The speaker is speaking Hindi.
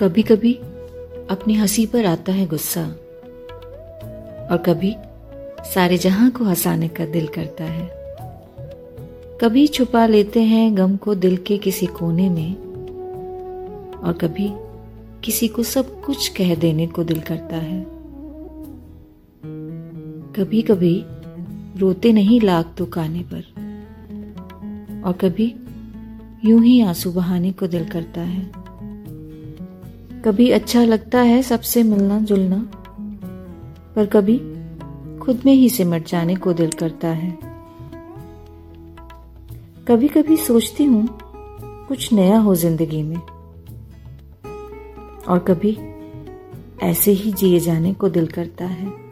कभी कभी अपनी हँसी पर आता है गुस्सा और कभी सारे जहाँ को हंसाने का दिल करता है। कभी छुपा लेते हैं गम को दिल के किसी कोने में और कभी किसी को सब कुछ कह देने को दिल करता है। कभी कभी रोते नहीं लाख तो काने पर और कभी यूँ ही आँसू बहाने को दिल करता है। कभी अच्छा लगता है सबसे मिलना जुलना, पर कभी खुद में ही सिमट जाने को दिल करता है। कभी कभी सोचती हूँ, कुछ नया हो ज़िंदगी में, और कभी ऐसे ही जिए जाने को दिल करता है।